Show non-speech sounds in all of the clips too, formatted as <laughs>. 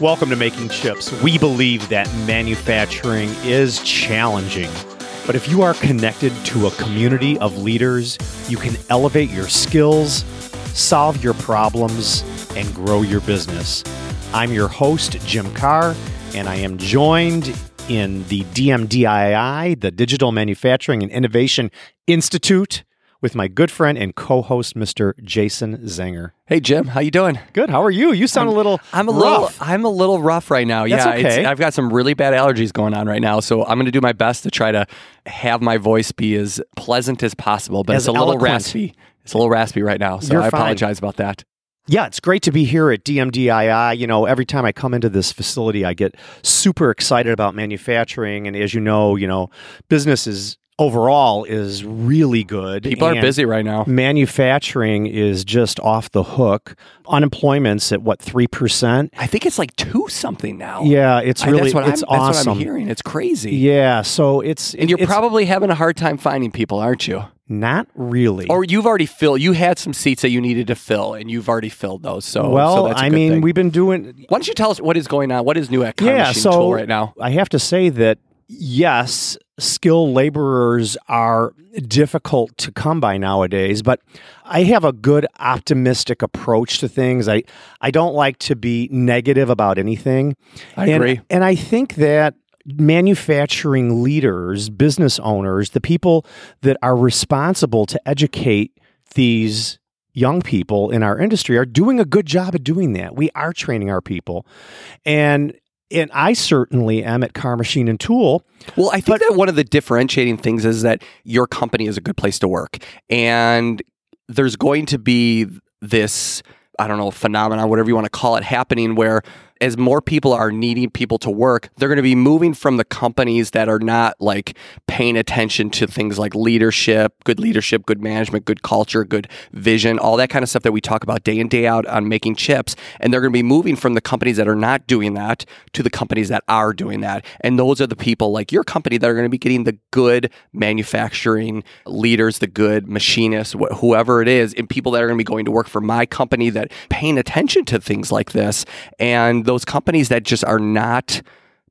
Welcome to Making Chips. We believe that manufacturing is challenging, but if you are connected to a community of leaders, you can elevate your skills, solve your problems, and grow your business. I'm your host, Jim Carr, and I am joined in the DMDII, the Digital Manufacturing and Innovation Institute, with my good friend and co-host, Mr. Jason Zenger. Hey Jim, how you doing? Good. How are you? You sound I'm, a little. I'm a rough. little. I'm a little rough right now. That's yeah, okay. I've got some really bad allergies going on right now, so I'm going to do my best to try to have my voice be as pleasant as possible. But As it's a little raspy. It's a little raspy right now, so You're I fine. apologize about that. Yeah, it's great to be here at DMDII. You know, every time I come into this facility, I get super excited about manufacturing. And as you know, you know, business is overall is really good. People are busy right now. Manufacturing is just off the hook. Unemployment's at what three percent? I think it's like two something now. Yeah, it's I- really that's what it's I'm, That's what I'm hearing. It's crazy. Yeah, so it's And you're it's probably having a hard time finding people, aren't you? not really. Or you've already filled. You had some seats that you needed to fill, and you've already filled those. So, well, so that's a I good mean, thing. we've been doing Why don't you tell us what is going on? What is new at Carr yeah, Machine so Tool right now? I have to say that yes, skilled laborers are difficult to come by nowadays, but I have a good optimistic approach to things. I I don't like to be negative about anything. I and, agree. And I think that manufacturing leaders, business owners, the people that are responsible to educate these young people in our industry are doing a good job at doing that. We are training our people. And and I certainly am at Carr Machine and Tool. Well, I think that one of the differentiating things is that your company is a good place to work. And there's going to be this, I don't know, phenomenon, whatever you want to call it, happening where as more people are needing people to work, they're going to be moving from the companies that are not like paying attention to things like leadership, good leadership, good management, good culture, good vision, all that kind of stuff that we talk about day in, day out on making chips. And they're going to be moving from the companies that are not doing that to the companies that are doing that. And those are the people like your company that are going to be getting the good manufacturing leaders, the good machinists, wh- whoever it is, and people that are going to be going to work for my company that paying attention to things like this. And those companies that just are not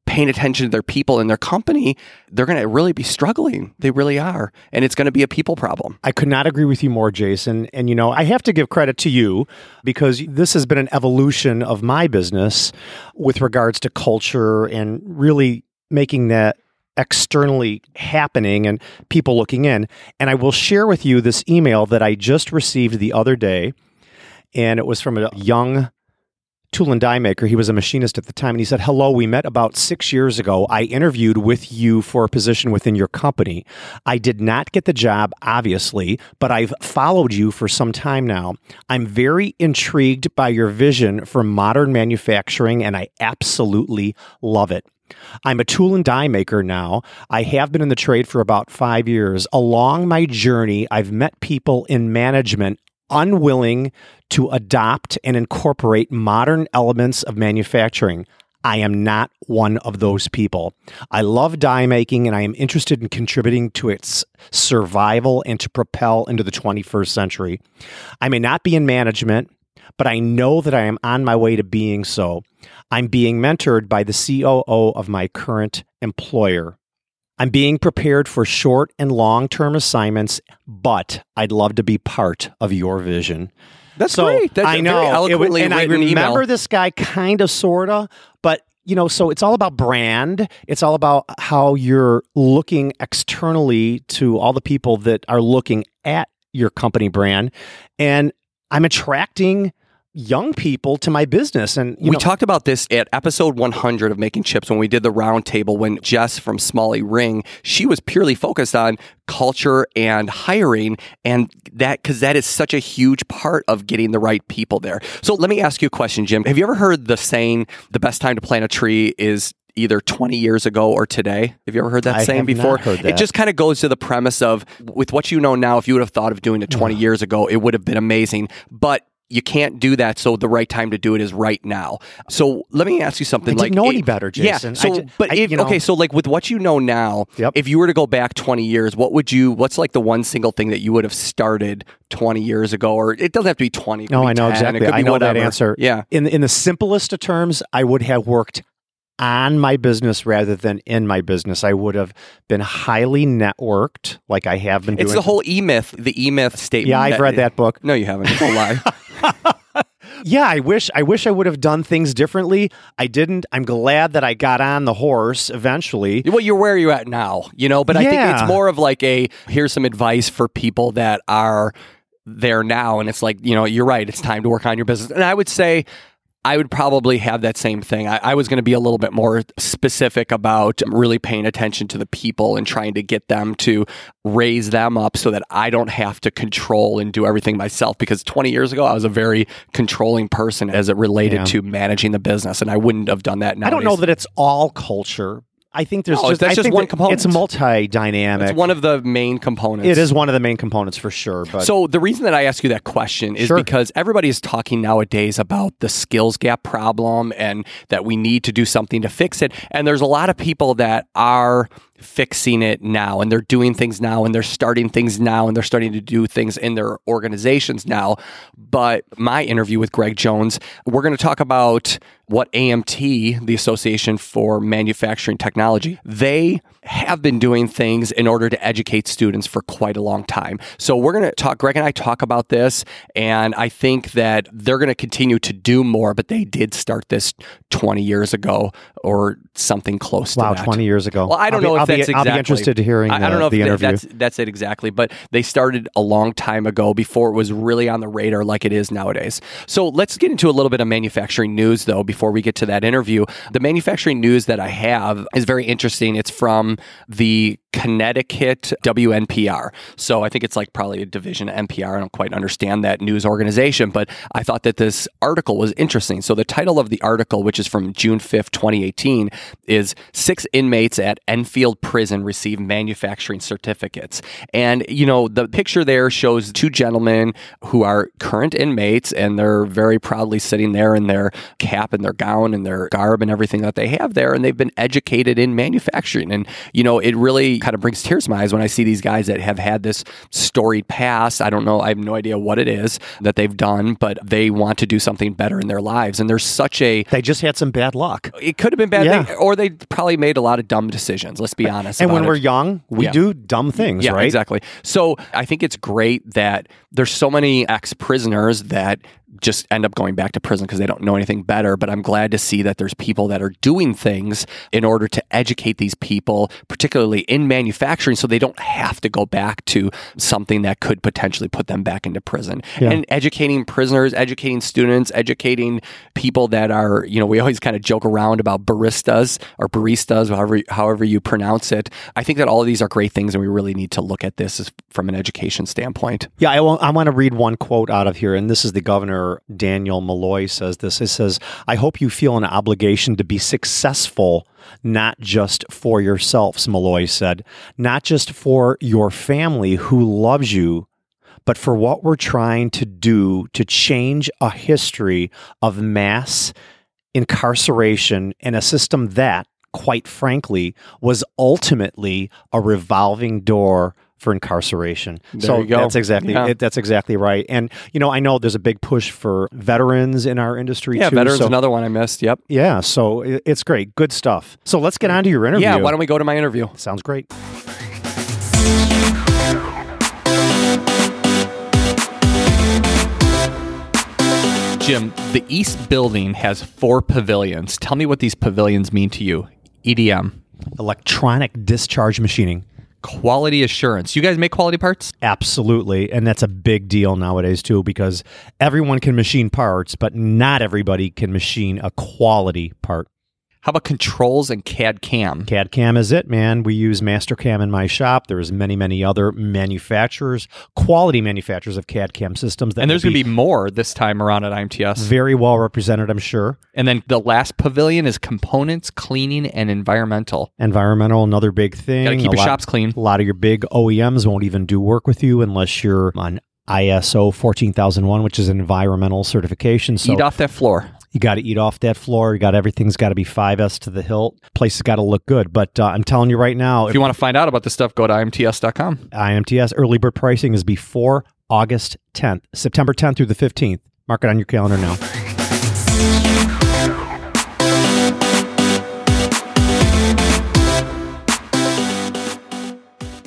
paying attention to their people and their company, they're going to really be struggling. They really are. And it's going to be a people problem. I could not agree with you more, Jason. And, you know, I have to give credit to you because this has been an evolution of my business with regards to culture and really making that externally happening and people looking in. And I will share with you this email that I just received the other day. And it was from a young tool and die maker. He was a machinist at the time. And he said, Hello, we met about six years ago. I interviewed with you for a position within your company. I did not get the job, obviously, but I've followed you for some time now. I'm very intrigued by your vision for modern manufacturing, and I absolutely love it. I'm a tool and die maker now. I have been in the trade for about five years. Along my journey, I've met people in management unwilling to adopt and incorporate modern elements of manufacturing. I am not one of those people. I love die making and I am interested in contributing to its survival and to propel into the 21st century. I may not be in management, but I know that I am on my way to being so. I'm being mentored by the COO of my current employer. I'm being prepared for short and long term assignments, but I'd love to be part of your vision. That's so great. That's I know, It and I remember email. this guy kind of, sorta, but you know, so it's all about brand. It's all about how you're looking externally to all the people that are looking at your company brand, and I'm attracting young people to my business. And you we know, talked about this at episode 100 of Making Chips when we did the roundtable when Jess from Smalley Ring, she was purely focused on culture and hiring and that because that is such a huge part of getting the right people there. So let me ask you a question, Jim. Have you ever heard the saying the best time to plant a tree is either 20 years ago or today. Have you ever heard that I saying before? It just kind of goes to the premise of with what you know now, if you would have thought of doing it 20 <sighs> years ago, it would have been amazing. But you can't do that. So the right time to do it is right now. So let me ask you something. I like, know any better, Jason. Yeah. So, I ju- but I- if, you know- okay, so like with what you know now, Yep. if you were to go back 20 years, what would you? What's like the one single thing that you would have started 20 years ago, or it doesn't have to be 20. it could No, be I know 10, it exactly. could I be know that answer. Yeah. In in the simplest of terms, I would have worked on my business rather than in my business. I would have been highly networked, like I have been doing. It's the whole E Myth, the E Myth statement. yeah, I've read that book. No, you haven't. Don't lie. <laughs> <laughs> Yeah, I wish I wish I would have done things differently. I didn't. I'm glad that I got on the horse eventually. well, you're where you're at now, you know. But I think it's more of like a here's some advice for people that are there now, and it's like you know you're right. It's time to work on your business, and I would say. I would probably have that same thing. I, I was going to be a little bit more specific about really paying attention to the people and trying to get them to raise them up so that I don't have to control and do everything myself. Because 20 years ago, I was a very controlling person as it related Yeah. to managing the business, and I wouldn't have done that. I don't know that it's all culture. I think there's No, just that's I just think one that component. It's multi-dynamic. It's one of the main components. it is one of the main components for sure. But So the reason that I ask you that question is Sure. because everybody is talking nowadays about the skills gap problem and that we need to do something to fix it. And there's a lot of people that are fixing it now and they're doing things now and they're starting things now and they're starting to do things in their organizations now. But my interview with Greg Jones, we're going to talk about what AMT, the Association for Manufacturing Technology, they have been doing things in order to educate students for quite a long time. So we're going to talk, Greg and I talk about this, and I think that they're going to continue to do more, but they did start this 20 years ago or something close wow, to that. 20 years ago. Well, I don't I'll be- know if I'll be, that's I'll exactly. be interested to hearing I, I don't know if the that- interview. that's that's it exactly, but they started a long time ago before it was really on the radar like it is nowadays. So let's get into a little bit of manufacturing news though before we get to that interview. The manufacturing news that I have is very interesting. It's from the Connecticut WNPR. So I think it's like probably a division of NPR. I don't quite understand that news organization, but I thought that this article was interesting. So the title of the article, which is from June 5th, 2018, is Six Inmates at Enfield Prison Receive Manufacturing Certificates. And, you know, the picture there shows two gentlemen who are current inmates and they're very proudly sitting there in their cap and their gown and their garb and everything that they have there. And they've been educated in manufacturing. And, you know, it really kind of brings tears to my eyes when I see these guys that have had this storied past. I don't know, I have no idea what it is that they've done, but they want to do something better in their lives. And there's such a they just had some bad luck. it could have been bad, Yeah. they- or they probably made a lot of dumb decisions. Let's be honest. And when it. we're young, we Yeah. do dumb things, yeah, right? exactly. So I think it's great that there's so many ex prisoners that just end up going back to prison because they don't know anything better. But I'm glad to see that there's people that are doing things in order to educate these people, particularly in manufacturing, so they don't have to go back to something that could potentially put them back into prison. Yeah. And educating prisoners, educating students, educating people that are, you know, we always kind of joke around about baristas or baristas, however however you pronounce it. I think that all of these are great things, and we really need to look at this from an education standpoint. Yeah, I, want, I want to read one quote out of here, and this is the governor, Daniel Malloy, says this. It says, I hope you feel an obligation to be successful, not just for yourselves, Malloy said, not just for your family who loves you, but for what we're trying to do to change a history of mass incarceration in a system that, quite frankly, was ultimately a revolving door for incarceration. There so you go. that's exactly Yeah. it, that's exactly right. And you know, I know there's a big push for veterans in our industry Yeah, too. veterans, so, another one I missed. Yep. yeah, so it- it's great, good stuff. So let's get on to your interview. Yeah, why don't we go to my interview? Sounds great. Jim, the East Building has four pavilions. Tell me what these pavilions mean to you. EDM, Electronic discharge machining. Quality assurance. You guys make quality parts? Absolutely. And that's a big deal nowadays, too, because everyone can machine parts, but not everybody can machine a quality part. How about controls and CAD CAM? CAD CAM is it, man. We use Mastercam in my shop. There's many, many other manufacturers, quality manufacturers of CAD CAM systems. That And there's going to be more this time around at IMTS. very well represented, I'm sure. And then the last pavilion is components, cleaning, and environmental. Environmental, another big thing. Got to keep A your lot- shops clean. A lot of your big OEMs won't even do work with you unless you're on ISO 14001, which is an environmental certification. So Eat off that floor. You got to eat off that floor. You got everything's got to be 5S to the hilt. Place has got to look good. But uh, I'm telling you right now, If you want to find out about this stuff, go to imts.com. IMTS early bird pricing is before August 10th, September 10th through the 15th. Mark it on your calendar now.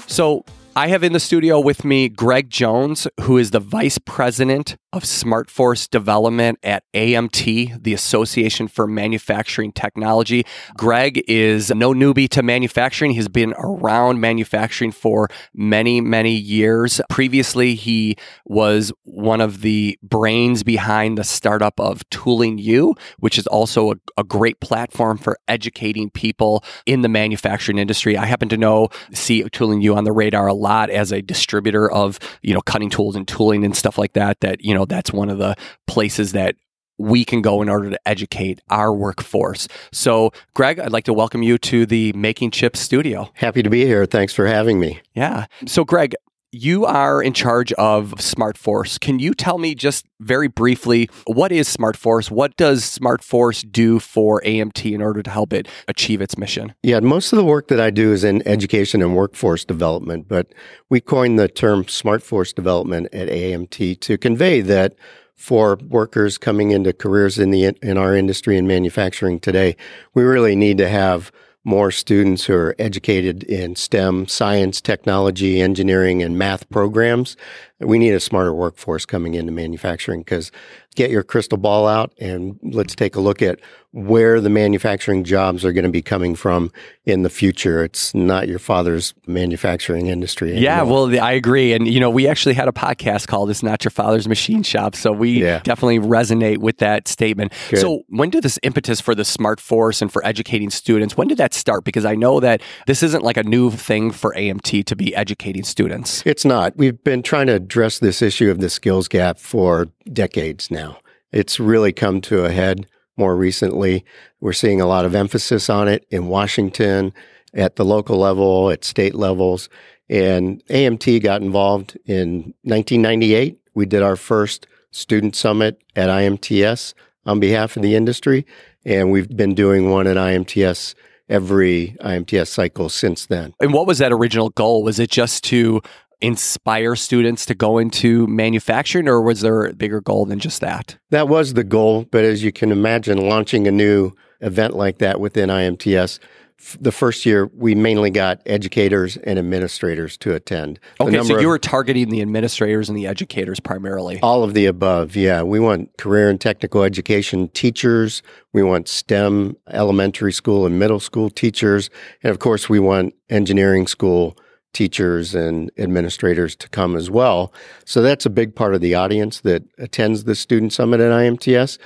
So I have in the studio with me Greg Jones, who is the vice president of SmartForce development at AMT, the Association for Manufacturing Technology. Greg is no newbie to manufacturing. He's been around manufacturing for many, many years. Previously, he was one of the brains behind the startup of Tooling U, which is also a, a great platform for educating people in the manufacturing industry. I happen to know, see Tooling U on the radar a lot as a distributor of, you know, cutting tools and tooling and stuff like that, that, you know, that's one of the places that we can go in order to educate our workforce. So, Greg, I'd like to welcome you to the Making Chips studio. Happy to be here. Thanks for having me. Yeah. So, Greg, you are in charge of SmartForce. Can you tell me just very briefly what is SmartForce? What does SmartForce do for AMT in order to help it achieve its mission? Yeah, most of the work that I do is in education and workforce development, but we coined the term SmartForce development at AMT to convey that for workers coming into careers in the in our industry and manufacturing today, we really need to have more students who are educated in STEM, science, technology, engineering, and math programs. We need a smarter workforce coming into manufacturing because get your crystal ball out and let's take a look at where the manufacturing jobs are going to be coming from in the future. It's not your father's manufacturing industry. Anymore. Yeah, well, I agree. And, you know, we actually had a podcast called It's Not Your Father's Machine Shop. So we Yeah. definitely resonate with that statement. Good. So when did this impetus for the Smart Force and for educating students, when did that start? Because I know that this isn't like a new thing for AMT to be educating students. It's not. We've been trying to address this issue of the skills gap for decades now. It's really come to a head more recently. We're seeing a lot of emphasis on it in Washington, at the local level, at state levels. And AMT got involved in 1998. We did our first student summit at IMTS on behalf of the industry. And we've been doing one at IMTS every IMTS cycle since then. And what was that original goal? Was it just to inspire students to go into manufacturing, or was there a bigger goal than just that? That was the goal, but as you can imagine, launching a new event like that within IMTS, f- the first year we mainly got educators and administrators to attend. The Okay, so you were targeting the administrators and the educators primarily. all of the above. Yeah, we want career and technical education teachers. We want STEM elementary school and middle school teachers, and of course, we want engineering school teachers and administrators to come as well. So that's a big part of the audience that attends the student summit at IMTS.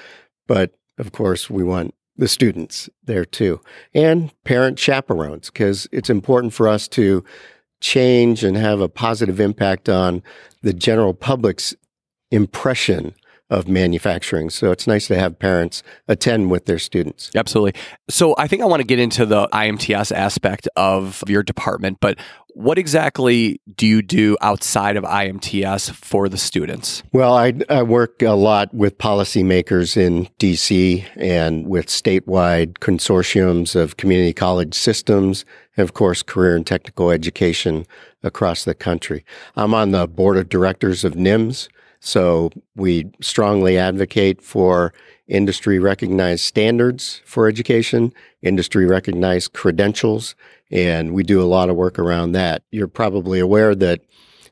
But of course, we want the students there too and parent chaperones because it's important for us to change and have a positive impact on the general public's impression of manufacturing. So it's nice to have parents attend with their students. Absolutely. So I think I want to get into the IMTS aspect of your department, but what exactly do you do outside of IMTS for the students? Well, I, I work a lot with policymakers in DC and with statewide consortiums of community college systems, and of course, career and technical education across the country. I'm on the board of directors of NIMS, so we strongly advocate for industry recognized standards for education, industry recognized credentials, and we do a lot of work around that. You're probably aware that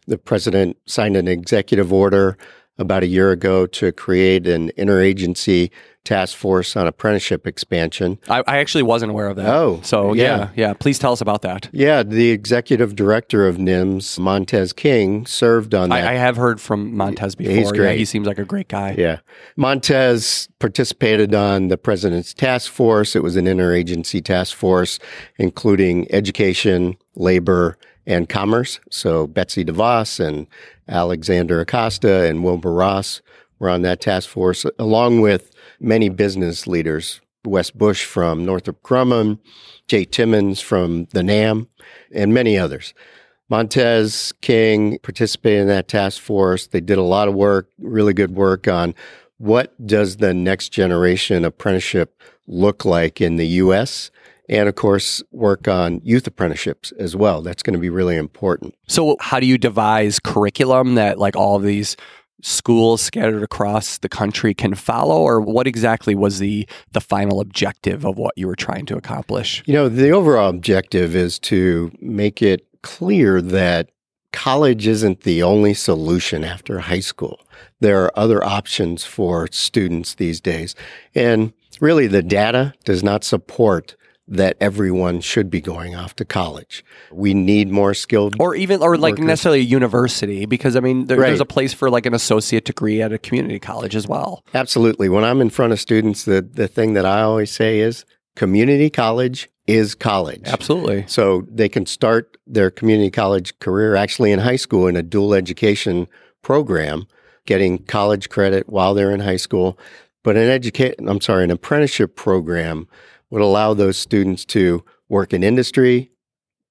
the president signed an executive order about a year ago to create an interagency task force on apprenticeship expansion. I, I actually wasn't aware of that. Oh, so yeah. yeah. yeah, Please tell us about that. Yeah, the executive director of NIMS, Montez King, served on that. I, I have heard from Montez before. He's Yeah, great. he seems like a great guy. Yeah. Montez participated on the president's task force. It was an interagency task force, including education, labor, and commerce. So Betsy DeVos and Alexander Acosta and Wilbur Ross were on that task force, along with many business leaders. Wes Bush from Northrop Grumman, Jay Timmons from the NAM, and many others. Montez King participated in that task force. They did a lot of work, really good work on what does the next generation apprenticeship look like in the US and of course work on youth apprenticeships as well. That's going to be really important. So how do you devise curriculum that like all of these schools scattered across the country can follow or what exactly was the the final objective of what you were trying to accomplish? You know, the overall objective is to make it clear that college isn't the only solution after high school. There are other options for students these days. And really, the data does not support that everyone should be going off to college. We need more skilled or even or like workers. necessarily a university because I mean there, Right. there's a place for like an associate degree at a community college as well. Absolutely. When I'm in front of students, the, the thing that I always say is community college is college. Absolutely. So they can start their community college career actually in high school in a dual education program, getting college credit while they're in high school. But an educate, I'm sorry, an apprenticeship program would allow those students to work in industry,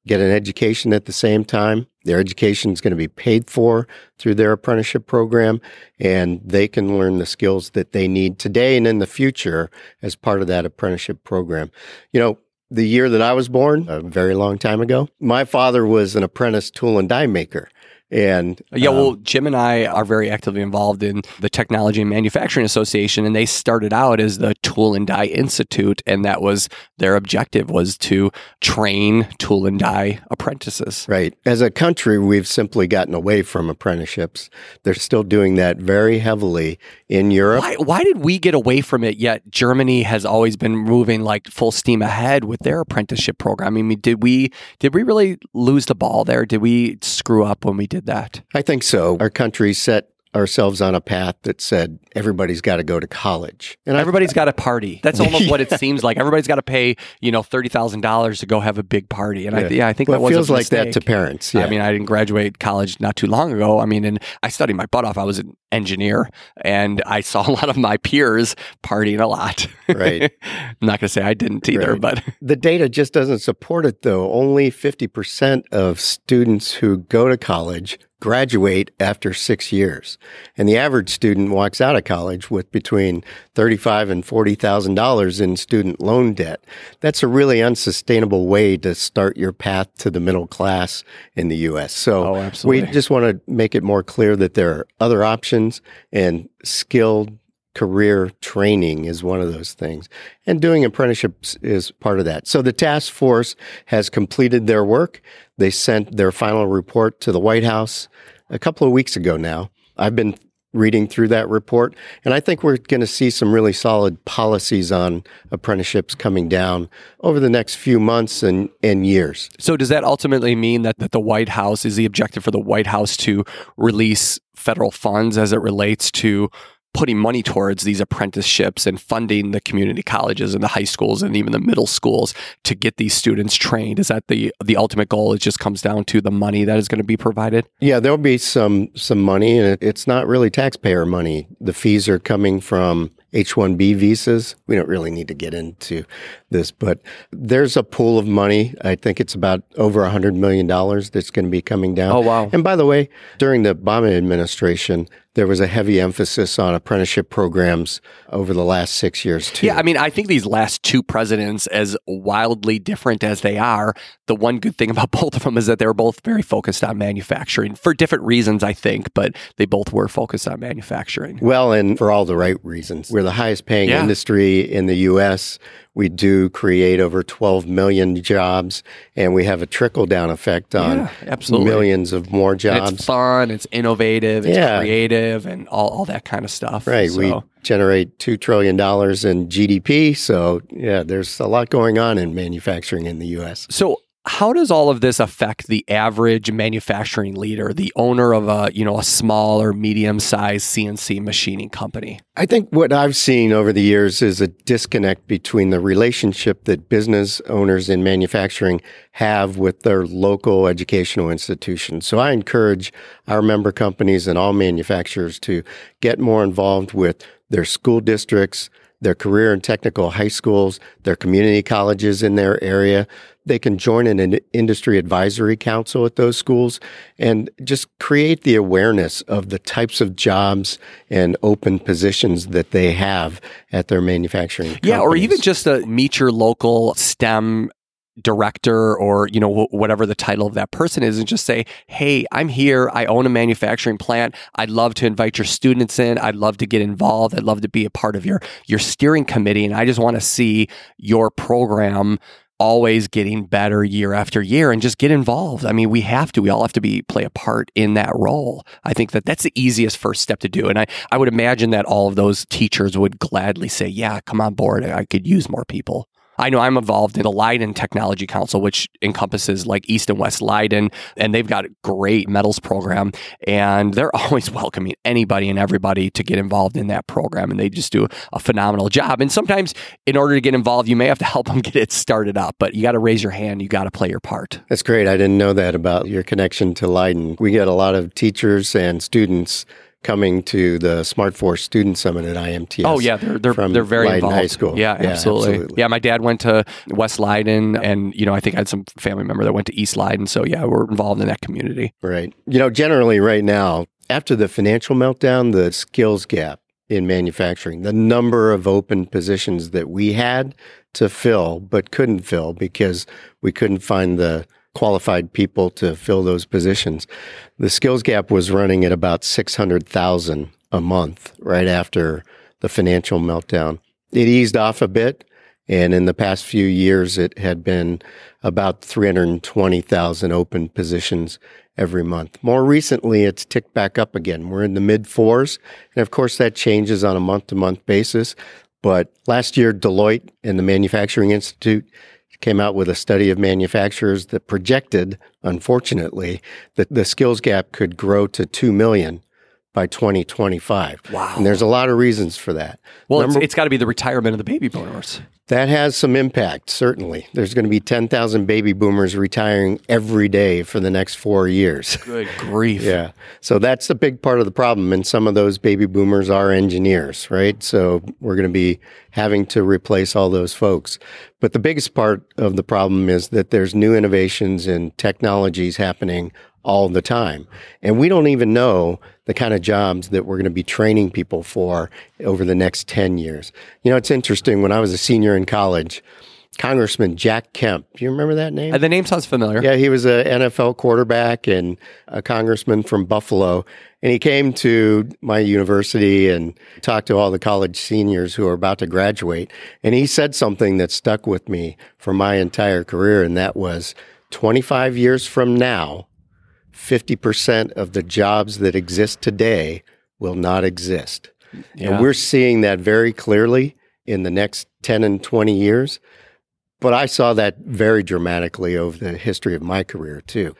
get an education at the same time. Their education is going to be paid for through their apprenticeship program, and they can learn the skills that they need today and in the future as part of that apprenticeship program. You know, the year that I was born, a very long time ago, my father was an apprentice tool and die maker. And Yeah, um, well, Jim and I are very actively involved in the Technology and Manufacturing Association, and they started out as the Tool and Die Institute, and that was their objective was to train tool and die apprentices. Right. As a country, we've simply gotten away from apprenticeships. They're still doing that very heavily in Europe. Why, why did we get away from it yet Germany has always been moving like full steam ahead with their apprenticeship program? I mean, did we did we really lose the ball there? Did we screw up when we did that? I think so. Our country set ourselves on a path that said everybody's got to go to college. And Everybody's got a party. That's <laughs> almost what it seems like. Everybody's got to pay, you know, thirty thousand dollars to go have a big party. And I, yeah, I think well, that it was feels like that to parents. Yeah. I mean, I didn't graduate college not too long ago. I mean, and I studied my butt off. I was an engineer, and I saw <laughs> a lot of my peers partying a lot. Right. I'm <laughs> not going to say I didn't either, Right. but The data just doesn't support it, though. Only 50% of students who go to college graduate after six years. And the average student walks out of college with between thirty-five and $40,000 in student loan debt. That's a really unsustainable way to start your path to the middle class in the U.S. So Oh, we just want to make it more clear that there are other options and skilled career training is one of those things. And doing apprenticeships is part of that. So the task force has completed their work. They sent their final report to the White House a couple of weeks ago now. I've been reading through that report, and I think we're going to see some really solid policies on apprenticeships coming down over the next few months and, and years. So does that ultimately mean that, that the White House is the objective for the White House to release federal funds as it relates to putting money towards these apprenticeships and funding the community colleges and the high schools and even the middle schools to get these students trained? Is that the the ultimate goal? It just comes down to the money that is going to be provided? Yeah, there'll be some some money, and it's not really taxpayer money. The fees are coming from H-1B visas. We don't really need to get into this, but there's a pool of money. I think it's about over a hundred million dollars that's going to be coming down. Oh, wow. And by the way, during the Obama administration, there was a heavy emphasis on apprenticeship programs over the last six years too. Yeah, I mean, I think these last two presidents, as wildly different as they are, the one good thing about <laughs> both of them is that they were both very focused on manufacturing for different reasons, I think, but they both were focused on manufacturing. Well, and for all the right reasons. We're the highest paying Yeah. industry in the U.S. We do create over 12 million jobs, and we have a trickle down effect on Yeah, absolutely. millions of more And jobs. it's fun, it's innovative, it's Yeah. creative, and all, all that kind of stuff. Right. So- We generate $2 trillion in GDP. So, yeah, there's a lot going on in manufacturing in the U.S. So how does all of this affect the average manufacturing leader, the owner of a, you know, a small or medium-sized CNC machining company? I think what I've seen over the years is a disconnect between the relationship that business owners in manufacturing have with their local educational institutions. So I encourage our member companies and all manufacturers to get more involved with their school districts, their career and technical high schools, their community colleges in their area. they can join an industry advisory council at those schools and just create the awareness of the types of jobs and open positions that they have at their manufacturing. Yeah, companies. or even just a meet your local STEM director or you know whatever the title of that person is and just say hey i'm here i own a manufacturing plant i'd love to invite your students in i'd love to get involved i'd love to be a part of your your steering committee and i just want to see your program always getting better year after year and just get involved. I mean, we have to. We all have to be play a part in that role. I think that that's the easiest first step to do. And I, I would imagine that all of those teachers would gladly say, yeah, come on board. I could use more people. I know I'm involved in the Leyden Technology Council, which encompasses like East and West Leyden, and they've got a great metals program. And they're <laughs> always welcoming anybody and everybody to get involved in that program. And they just do a phenomenal job. And sometimes, in order to get involved, you may have to help them <laughs> get it started up, but you got to raise your hand. You got to play your part. That's great. I didn't know that about your connection to Leyden. We get a lot of teachers and students coming to the Smart Force Student Summit at IMTS. Oh yeah, they're they're, they're very Leyden involved. High School. Yeah, yeah absolutely. absolutely. Yeah, my dad went to West Leyden, and you know I think I had some family member that went to East Leyden. So yeah, we're involved in that community. Right. You know, generally right now, after the financial meltdown, the skills gap in manufacturing, the number of open positions that we had to fill but couldn't fill because we couldn't find the qualified people to fill those positions. The skills gap was running at about 600,000 a month right after the financial meltdown. It eased off a bit. And in the past few years, it had been about 320,000 open positions every month. More recently, it's ticked back up again. We're in the mid fours. And of course, that changes on a month to month basis. But last year, Deloitte and the Manufacturing Institute came out with a study of manufacturers that projected, unfortunately, that the skills gap could grow to 2 million by 2025. Wow. And there's a lot of reasons for that. Well, Number- it's, it's got to be the retirement of the baby boomers. That has some impact, certainly. There's going to be 10,000 baby boomers retiring every day for the next four years. Good grief. Yeah. So that's a big part of the problem. And some of those baby boomers are engineers, right? So we're going to be having to replace all those folks. But the biggest part of the problem is that there's new innovations and technologies happening all the time. And we don't even know the kind of jobs that we're going to be training people for over the next 10 years. You know, it's interesting. When I was a senior in college, Congressman Jack Kemp, do you remember that name? Uh, the name sounds familiar. Yeah, he was an NFL quarterback and a congressman from Buffalo. And he came to my university and talked to all the college seniors who are about to graduate. And he said something that stuck with me for my entire career. And that was 25 years from now, 50% of the jobs that exist today will not exist. Yeah. And we're seeing that very clearly in the next 10 and 20 years. But I saw that very dramatically over the history of my career, too.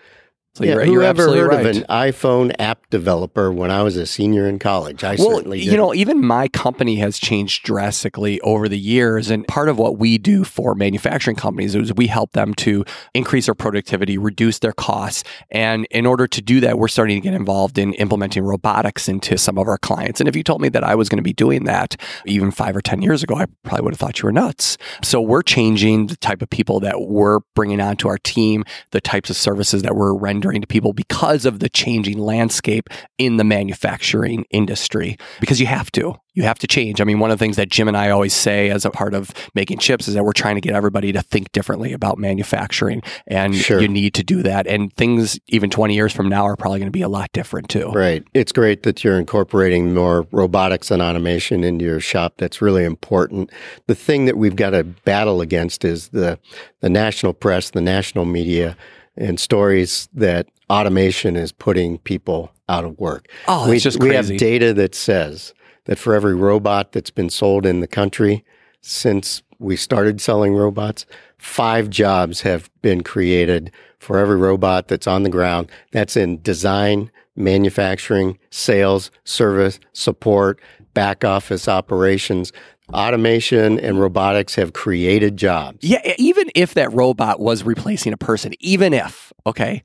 So yeah, you're, who you're absolutely heard right. of an iPhone app developer when I was a senior in college? I well, certainly you know, even my company has changed drastically over the years. And part of what we do for manufacturing companies is we help them to increase their productivity, reduce their costs. And in order to do that, we're starting to get involved in implementing robotics into some of our clients. And if you told me that I was going to be doing that even five or 10 years ago, I probably would have thought you were nuts. So we're changing the type of people that we're bringing onto our team, the types of services that we're rendering to people because of the changing landscape in the manufacturing industry because you have to. You have to change. I mean, one of the things that Jim and I always say as a part of making chips is that we're trying to get everybody to think differently about manufacturing. And Sure. you need to do that. And things, even 20 years from now, are probably going to be a lot different too. Right. It's great that you're incorporating more robotics and automation into your shop. That's really important. The thing that we've got to battle against is the the national press, the national media, and stories that automation is putting people out of work. Oh, that's we, just we have data that says that for every robot that's been sold in the country since we started selling robots, five jobs have been created for every robot that's on the ground. That's in design, manufacturing, sales, service, support, back office operations. Automation and robotics have created jobs. Yeah, even if that robot was replacing a person, even if, okay,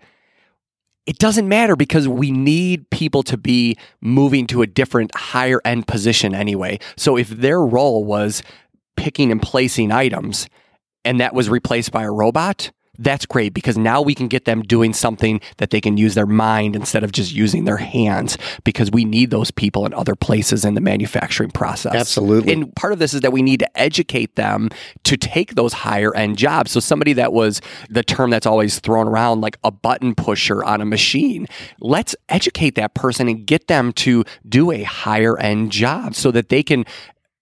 it doesn't matter because we need people to be moving to a different higher end position anyway. So if their role was picking and placing items and that was replaced by a robot, that's great because now we can get them doing something that they can use their mind instead of just using their hands because we need those people in other places in the manufacturing process. Absolutely. And part of this is that we need to educate them to take those higher end jobs. So somebody that was the term that's always thrown around like a button pusher on a machine, let's educate that person and get them to do a higher end job so that they can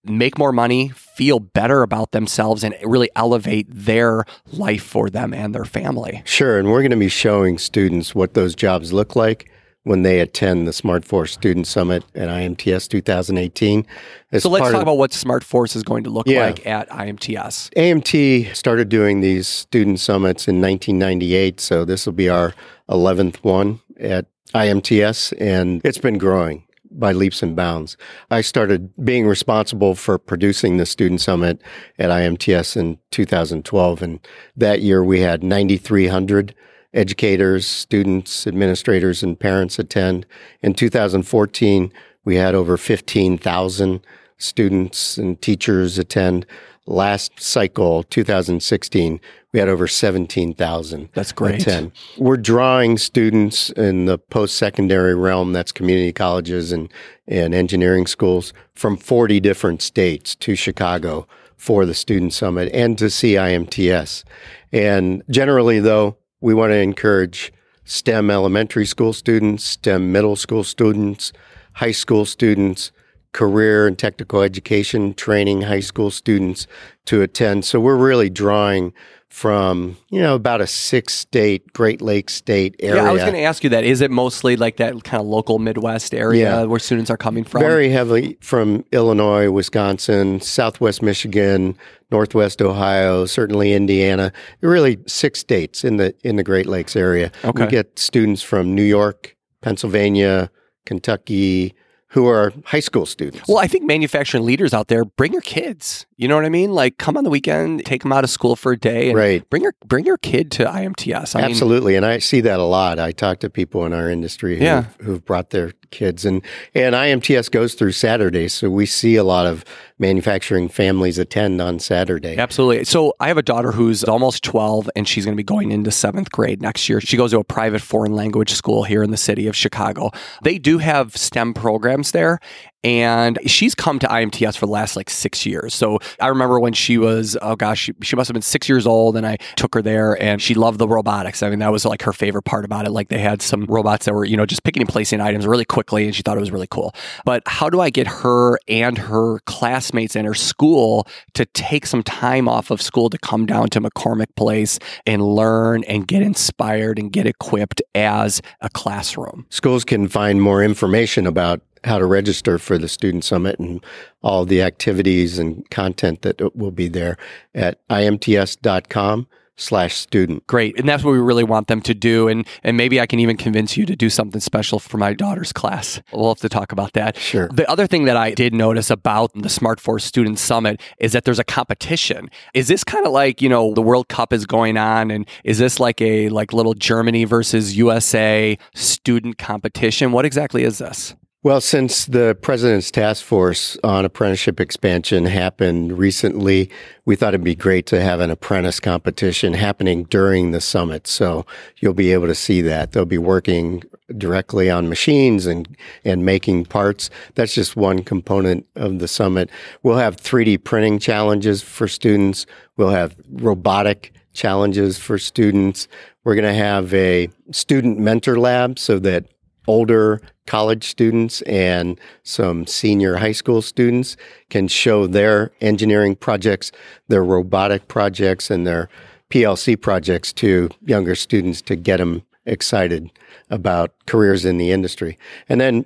make more money, feel better about themselves, and really elevate their life for them and their family. Sure. And we're going to be showing students what those jobs look like when they attend the SmartForce Student Summit at IMTS 2018. As So let's talk of- about what SmartForce is going to look Yeah. like at IMTS. AMT started doing these student summits in 1998, so this will be our 11th one at IMTS, and it's been growing by leaps and bounds. I started being responsible for producing the student summit at IMTS in 2012, and that year we had 9,300 educators, students, administrators, and parents attend. In 2014, we had over 15,000 students and teachers attend. Last cycle, 2016, we had over 17,000 That's great. attend. We're drawing students in the post secondary realm, that's community colleges and, and engineering schools, from 40 different states to Chicago for the Student Summit and to see IMTS. And generally, though, we want to encourage STEM elementary school students, STEM middle school students, high school students, career and technical education training high school students to attend. So we're really drawing from, you know, about a six state, Great Lakes state area. Yeah, I was going to ask you that. Is it mostly like that kind of local Midwest area Yeah. where students are coming from? Very heavily from Illinois, Wisconsin, Southwest Michigan, Northwest Ohio, certainly Indiana. Really six states in the in the Great Lakes area. Okay. We get students from New York, Pennsylvania, Kentucky, who are high school students. Well, I think manufacturing leaders out there, bring your kids. You know what I mean? Like, come on the weekend, take them out of school for a day, and Right. bring your bring your kid to IMTS. I mean, Absolutely, and I see that a lot. I talk to people in our industry who, Yeah. who've brought their kids, and and IMTS goes through Saturday. so we see a lot of manufacturing families attend on Saturday. Absolutely. So I have a daughter who's almost 12 and she's going to be going into seventh grade next year. She goes to a private foreign language school here in the city of Chicago. They do have STEM programs there. And she's come to IMTS for the last like six years. So I remember when she was, oh gosh, she, she must have been six years old. And I took her there and she loved the robotics. I mean, that was like her favorite part about it. Like they had some robots that were, you know, just picking and placing items really quickly. And she thought it was really cool. But how do I get her and her classmates and her school to take some time off of school to come down to McCormick Place and learn and get inspired and get equipped as a classroom? Schools can find more information about how to register for the Student Summit and all the activities and content that will be there at imts.com slash student. Great. And that's what we really want them to do. And and maybe I can even convince you to do something special for my daughter's class. We'll have to talk about that. Sure. The other thing that I did notice about the Smart Force Student Summit is that there's a competition. Is this kind of like, you know, the World Cup is going on and is this like a like little Germany versus USA student competition? What exactly is this? Well, since the President's Task Force on Apprenticeship Expansion happened recently, we thought it'd be great to have an apprentice competition happening during the summit. So you'll be able to see that. They'll be working directly on machines and, and making parts. That's just one component of the summit. We'll have 3D printing challenges for students. We'll have robotic challenges for students. We're going to have a student mentor lab so that older college students and some senior high school students can show their engineering projects, their robotic projects, and their PLC projects to younger students to get them excited about careers in the industry. And then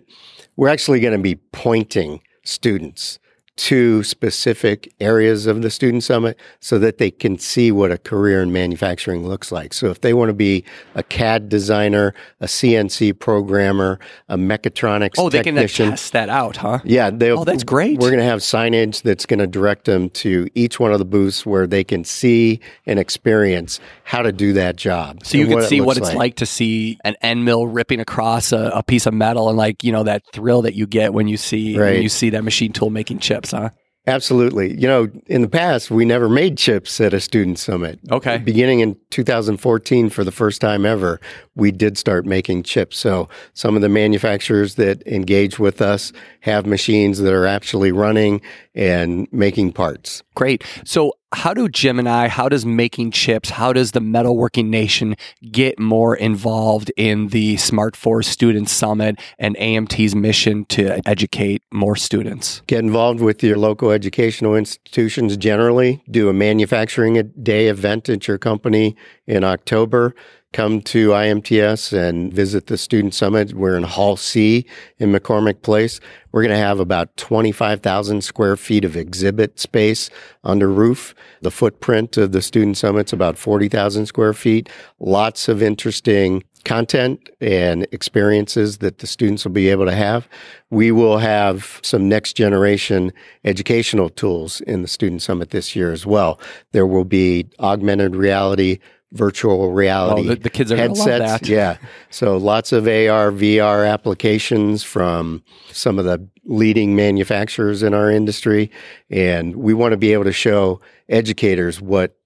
we're actually going to be pointing students to specific areas of the student summit so that they can see what a career in manufacturing looks like. So if they want to be a CAD designer, a CNC programmer, a mechatronics Oh, they can technician, test that out, huh? yeah, Oh, that's great. We're going to have signage that's going to direct them to each one of the booths where they can see and experience how to do that job. So you can it see what it's like. to see an end mill ripping across a, a piece of metal and like, you know, that thrill that you get when you see when you see that machine tool making chips, huh? Absolutely. You know, in the past, we never made chips at a student summit. Okay. Beginning in 2014, for the first time ever, we did start making chips. So some of the manufacturers that engage with us have machines that are actually running and making parts. Great. So, how do Jim and I, how does making chips, how does the metalworking nation get more involved in the Smart Force Student Summit and AMT's mission to educate more students? Get involved with your local educational institutions generally. Do a manufacturing day event at your company in October come to IMTS and visit the Student Summit. We're in Hall C in McCormick Place. We're going to have about 25,000 square feet of exhibit space under roof. The footprint of the Student Summit's about 40,000 square feet. Lots of interesting content and experiences that the students will be able to have. We will have some next generation educational tools in the Student Summit this year as well. There will be augmented reality virtual reality oh, the, the, kids are headsets. Yeah. So lots of AR, VR applications from some of the leading manufacturers in our industry. And we want to be able to show educators what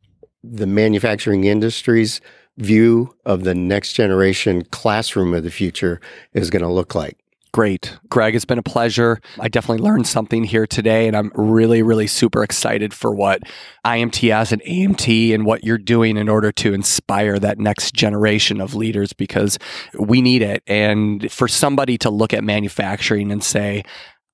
the manufacturing industry's view of the next generation classroom of the future is going to look like. Great. Greg, it's been a pleasure. I definitely learned something here today, and I'm really, really super excited for what IMTS and AMT and what you're doing in order to inspire that next generation of leaders because we need it. And for somebody to look at manufacturing and say,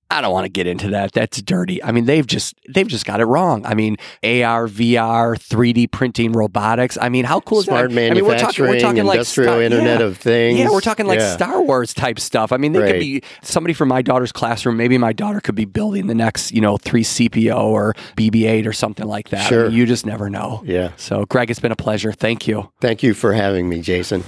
I don't want to get into that. That's dirty. I mean, they've just they've just got it wrong. I mean, AR, VR, 3D printing, robotics. I mean, how cool Smart is that? manufacturing, I mean, we're talking, we're talking industrial like Internet yeah. of Things. Yeah, we're talking like yeah. Star Wars type stuff. I mean, they right. could be somebody from my daughter's classroom. Maybe my daughter could be building the next, you know, three CPO or BB-8 or something like that. Sure. I mean, you just never know. Yeah. So, Greg, it's been a pleasure. Thank you. Thank you for having me, Jason.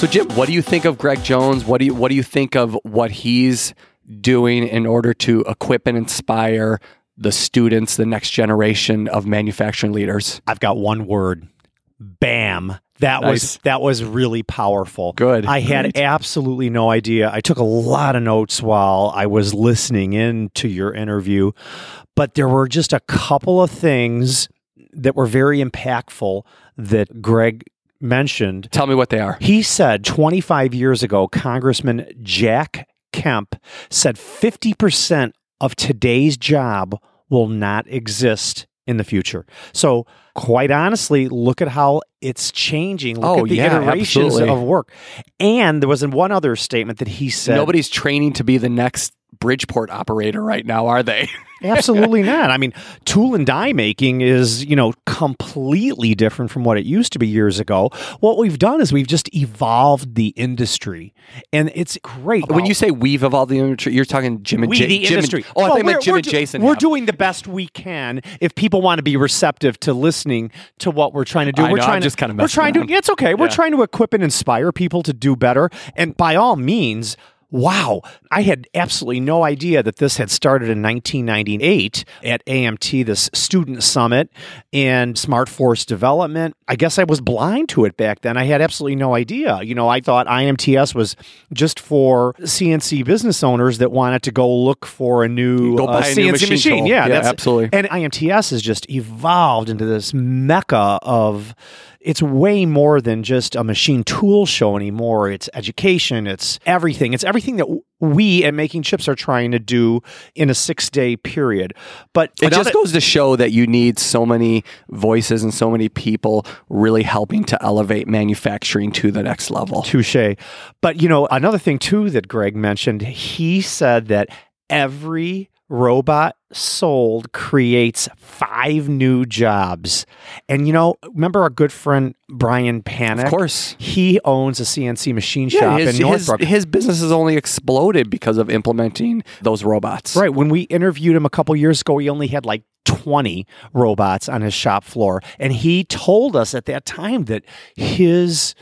So, Jim, what do you think of Greg Jones? What do you what do you think of what he's doing in order to equip and inspire the students, the next generation of manufacturing leaders? I've got one word. Bam. That Nice. was that was really powerful. Good. I had Great. absolutely no idea. I took a lot of notes while I was listening in to your interview, but there were just a couple of things that were very impactful that Greg mentioned. Tell me what they are. He said 25 years ago, Congressman Jack Kemp said 50% of today's job will not exist in the future. So, quite honestly, look at how it's changing. Look Oh, at the yeah, iterations absolutely. of work. And there was one other statement that he said. Nobody's training to be the next Bridgeport operator right now, are they? <laughs> Absolutely not. I mean, tool and die making is, you know, completely different from what it used to be years ago. What we've done is we've just evolved the industry. And it's great. when you say we've evolved the industry, you're talking Jim and we, Ja- the Jim and- industry. oh, I think meant we're- Jim and do- Jason. We're doing the best we can. If people want to be receptive to listening to what we're trying to do, I we're know, I'm trying just to kinda we're trying around. to. It's okay. We're trying to equip and inspire people to do better. And by all means. Wow, I had absolutely no idea that this had started in 1998 at AMT, this student summit and Smartforce development. I guess I was blind to it back then. I had absolutely no idea. You know, I thought IMTS was just for CNC business owners that wanted to go look for a new, Go uh, buy a new CNC machine. Yeah, Yeah, that's absolutely. And IMTS has just evolved into this mecca of it's way more than just a machine tool show anymore. It's education, it's everything. It's everything that we at MakingChips are trying to do in a six day period. But It just goes to show that you need so many voices and so many people really helping to elevate manufacturing to the next level. Touche. But you know, another thing too that Greg mentioned, he said that every robot sold creates five new jobs. And you know, remember our good friend Brian Panic? Of course. He owns a CNC machine Yeah, shop his, in his, Northbrook. his business has only exploded because of implementing those robots. Right. When we interviewed him a couple years ago, he only had like 20 robots on his shop floor. And he told us at that time that his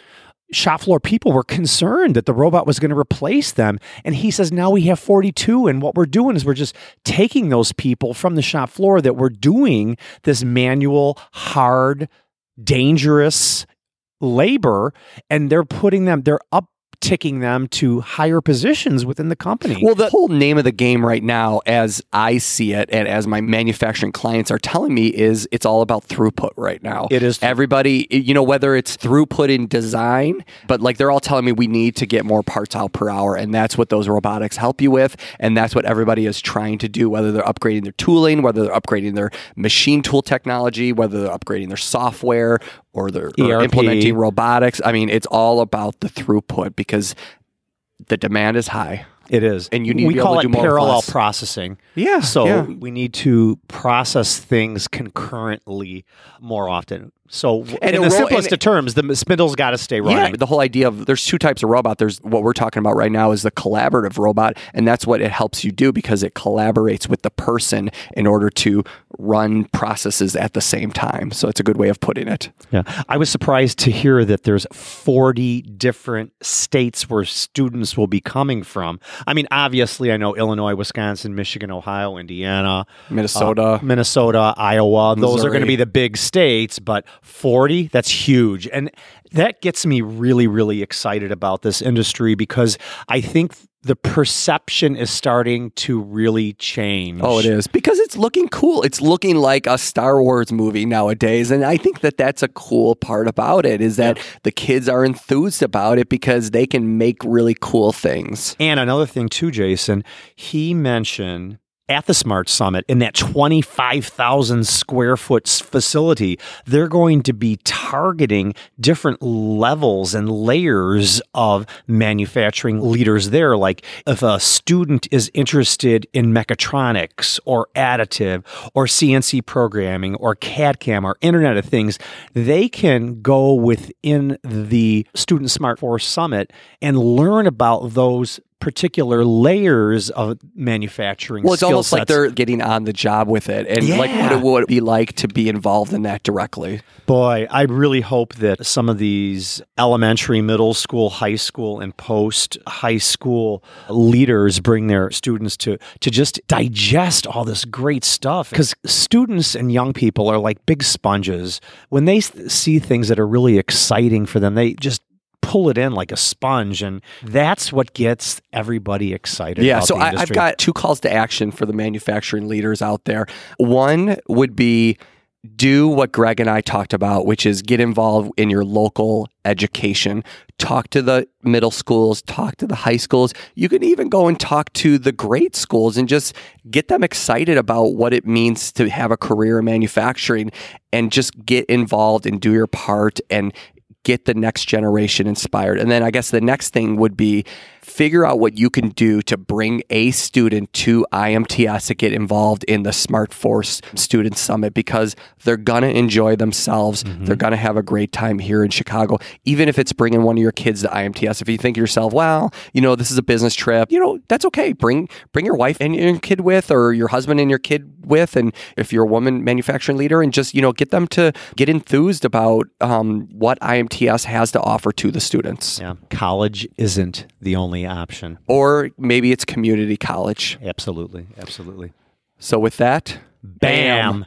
shop floor people were concerned that the robot was going to replace them. And he says, now we have 42. And what we're doing is we're just taking those people from the shop floor that were doing this manual, hard, dangerous labor and they're putting them, they're up ticking them to higher positions within the company. Well, the whole name of the game right now, as I see it, and as my manufacturing clients are telling me, is it's all about throughput right now. It is. Everybody, you know, whether it's throughput in design, but like they're all telling me we need to get more parts out per hour. And that's what those robotics help you with. And that's what everybody is trying to do, whether they're upgrading their tooling, whether they're upgrading their machine tool technology, whether they're upgrading their software or they're or implementing robotics. I mean, it's all about the throughput because the demand is high. it is, and you need we to be able call to it do more parallel processing. Yeah. So yeah. we need to process things concurrently more often. So, And in the ro- simplest of terms, the spindle's got to stay Yeah, running. the whole idea of there's two types of robot. There's what we're talking about right now is the collaborative robot, and that's what it helps you do because it collaborates with the person in order to run processes at the same time. So it's a good way of putting it. Yeah, I was surprised to hear that there's 40 different states where students will be coming from. I mean, obviously, I know Illinois, Wisconsin, Michigan, Ohio, Indiana, Minnesota. uh, Minnesota, Iowa. Those are going to be the big states, but 40, that's huge. And that gets me really, really excited about this industry because I think the perception is starting to really change. Oh, it is because it's looking cool. It's looking like a Star Wars movie nowadays, and I think that that's a cool part about it is that the kids are enthused about it because they can make really cool things. And another thing too, Jason, he mentioned at the Smart Summit in that 25,000 square foot facility, they're going to be targeting different levels and layers of manufacturing leaders there. Like if a student is interested in mechatronics or additive or CNC programming or CAD CAM or Internet of Things, they can go within the Student Smartforce Summit and learn about those particular layers of manufacturing. Well, it's skill almost like they're getting on the job with it, and like what Yeah. it would be like to be involved in that directly. Boy, I really hope that some of these elementary, middle school, high school, and post high school leaders bring their students to to just digest all this great stuff. Because students and young people are like big sponges. When they see things that are really exciting for them, they just pull it in like a sponge, and mm-hmm. that's what gets everybody excited. Yeah, so I, I've got two calls to action for the manufacturing leaders out there. One would be do what Greg and I talked about, which is get involved in your local education. Talk to the middle schools, talk to the high schools. You can even go and talk to the grade schools and just get them excited about what it means to have a career in manufacturing and just get involved and do your part and get the next generation inspired. And then I guess the next thing would be figure out what you can do to bring a student to IMTS to get involved in the Smartforce Student Summit because they're going to enjoy themselves. They're going to have a great time here in Chicago, even if it's bringing one of your kids to IMTS. If you think to yourself, well, you know, this is a business trip, you know, that's okay. Bring bring your wife and your kid with or your husband and your kid with. And if you're a woman manufacturing leader and just, you know, get them to get enthused about um, what IMTS has to offer to the students. yeah, college isn't the only option. Or maybe it's community college. Absolutely, absolutely. So with that, Bam.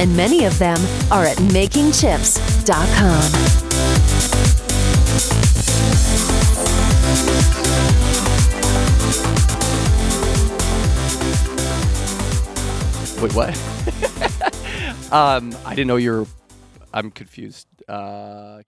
and many of them are at makingchips.com. wait, what? <laughs> um, I didn't know you were. I'm confused. Uh,